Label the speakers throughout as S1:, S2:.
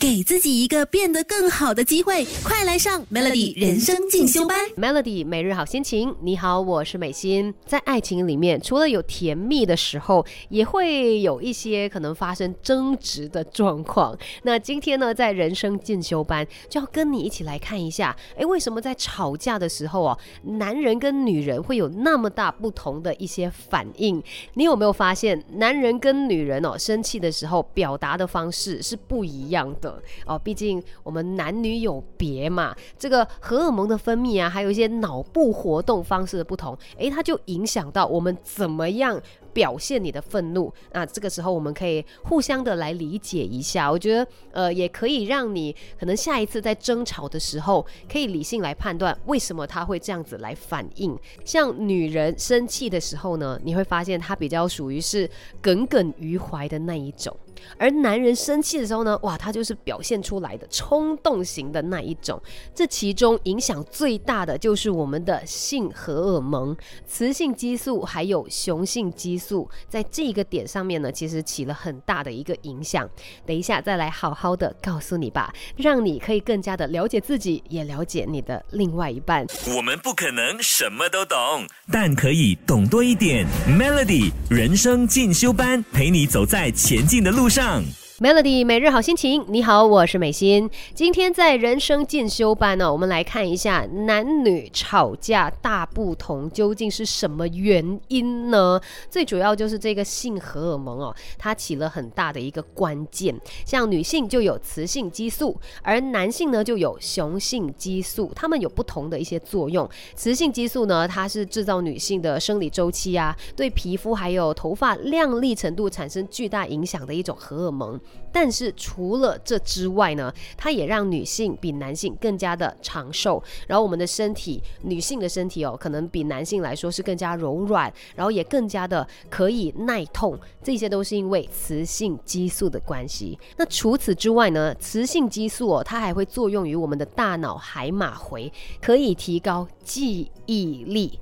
S1: 给自己一个变得更好的机会，快来上 Melody 人生进修班。
S2: Melody 每日好心情，你好，我是美心。在爱情里面，除了有甜蜜的时候，也会有一些可能发生争执的状况。那今天呢，在人生进修班就要跟你一起来看一下，诶，为什么在吵架的时候哦，男人跟女人会有那么大不同的一些反应？你有没有发现，男人跟女人哦，生气的时候表达的方式是不一样的哦？毕竟我们男女有别嘛，这个荷尔蒙的分泌啊，还有一些脑部活动方式的不同，诶，它就影响到我们怎么样表现你的愤怒。那这个时候我们可以互相的来理解一下，我觉得呃也可以让你可能下一次在争吵的时候，可以理性来判断为什么他会这样子来反应。像女人生气的时候呢，你会发现她比较属于是耿耿于怀的那一种。而男人生气的时候呢，哇，他就是表现出来的冲动型的那一种。这其中影响最大的就是我们的性荷尔蒙、雌性激素还有雄性激素，在这个点上面呢，其实起了很大的一个影响。等一下再来好好的告诉你吧，让你可以更加的了解自己，也了解你的另外一半。
S3: 我们不可能什么都懂，但可以懂多一点。Melody 人生进修班，陪你走在前进的路上。
S2: Melody 每日好心情，你好，我是美心。今天在人生进修班呢，我们来看一下男女吵架大不同究竟是什么原因呢？最主要就是这个性荷尔蒙哦，它起了很大的一个关键。像女性就有雌性激素，而男性呢就有雄性激素，它们有不同的一些作用。雌性激素呢，它是制造女性的生理周期啊，对皮肤还有头发亮丽程度产生巨大影响的一种荷尔蒙。但是除了这之外呢，它也让女性比男性更加的长寿。然后我们的身体，女性的身体哦，可能比男性来说是更加柔软，然后也更加的可以耐痛。这些都是因为雌性激素的关系。那除此之外呢，雌性激素哦，它还会作用于我们的大脑海马回，可以提高记忆力。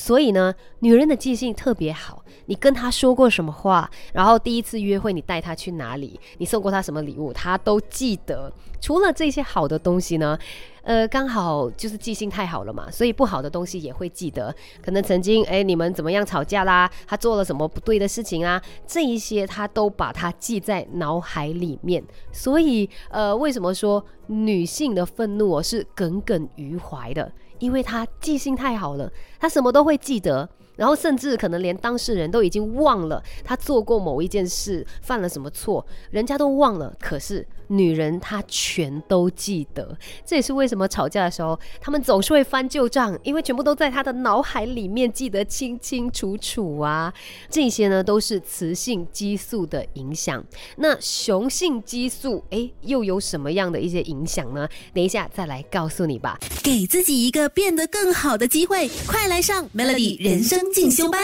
S2: 所以呢，女人的记性特别好。你跟她说过什么话，然后第一次约会你带她去哪里，你送过她什么礼物，她都记得。除了这些好的东西呢，呃，刚好就是记性太好了嘛，所以不好的东西也会记得。可能曾经哎你们怎么样吵架啦，他做了什么不对的事情啊，这一些他都把它记在脑海里面。所以呃，为什么说女性的愤怒哦是耿耿于怀的？因为她记性太好了，她什么都会记得。然后甚至可能连当事人都已经忘了他做过某一件事，犯了什么错，人家都忘了。可是女人她全都记得，这也是为什么吵架的时候，他们总是会翻旧账，因为全部都在她的脑海里面记得清清楚楚啊。这些呢都是雌性激素的影响。那雄性激素，诶，又有什么样的一些影响呢？等一下再来告诉你吧。
S1: 给自己一个变得更好的机会，快来上 Melody 人生进修班。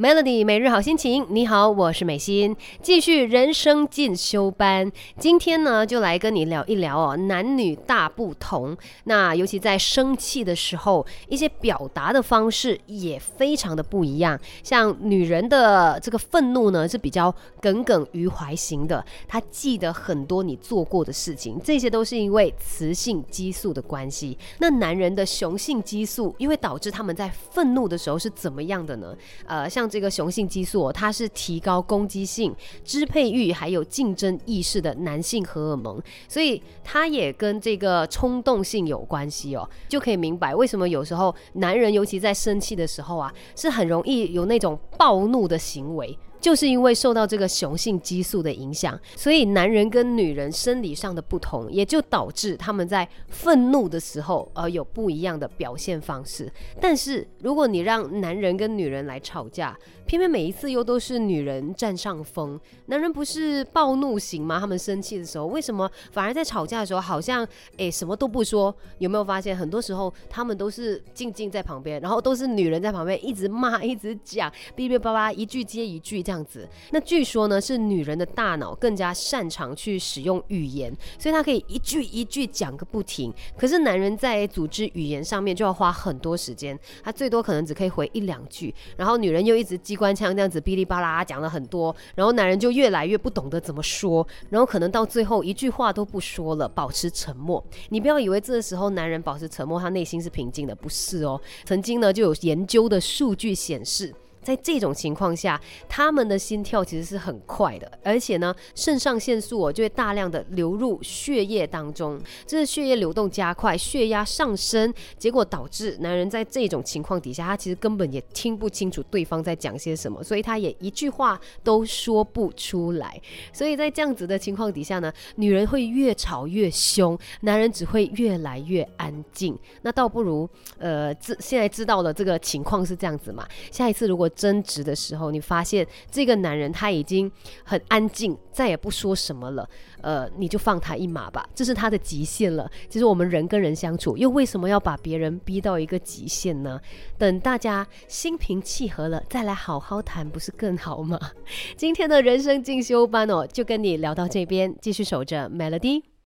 S2: Melody 每日好心情，你好，我是美心，继续人生进修班。今天呢，就来跟你聊一聊哦，男女大不同。那尤其在生气的时候，一些表达的方式也非常的不一样。像女人的这个愤怒呢，是比较耿耿于怀型的，她记得很多你做过的事情，这些都是因为雌性激素的关系。那男人的雄性激素，因为导致他们在愤怒的时候是怎么样的呢？呃，像这个雄性激素、哦，它是提高攻击性、支配欲还有竞争意识的男性荷尔蒙，所以它也跟这个冲动性有关系哦，就可以明白为什么有时候男人尤其在生气的时候啊，是很容易有那种暴怒的行为。就是因为受到这个雄性激素的影响，所以男人跟女人生理上的不同，也就导致他们在愤怒的时候，呃，有不一样的表现方式。但是如果你让男人跟女人来吵架，偏偏每一次又都是女人占上风，男人不是暴怒型吗？他们生气的时候，为什么反而在吵架的时候好像诶什么都不说？有没有发现很多时候他们都是静静在旁边，然后都是女人在旁边一直骂、一直讲，哔哔叭叭，一句接一句。这样子。那据说呢，是女人的大脑更加擅长去使用语言，所以她可以一句一句讲个不停。可是男人在组织语言上面就要花很多时间，他最多可能只可以回一两句，然后女人又一直机关枪这样子哔哩吧啦讲了很多，然后男人就越来越不懂得怎么说，然后可能到最后一句话都不说了，保持沉默。你不要以为这个时候男人保持沉默，他内心是平静的，不是哦。曾经呢就有研究的数据显示。在这种情况下，他们的心跳其实是很快的，而且呢，肾上腺素哦就会大量的流入血液当中，这是血液流动加快，血压上升，结果导致男人在这种情况底下，他其实根本也听不清楚对方在讲些什么，所以他也一句话都说不出来。所以在这样子的情况底下呢，女人会越吵越凶，男人只会越来越安静。那倒不如，呃，知现在知道了这个情况是这样子嘛，下一次如果争执的时候，你发现这个男人他已经很安静，再也不说什么了，呃，你就放他一马吧，这是他的极限了。其实我们人跟人相处，又为什么要把别人逼到一个极限呢？等大家心平气和了，再来好好谈，不是更好吗？今天的人生进修班哦，就跟你聊到这边，继续守着 Melody。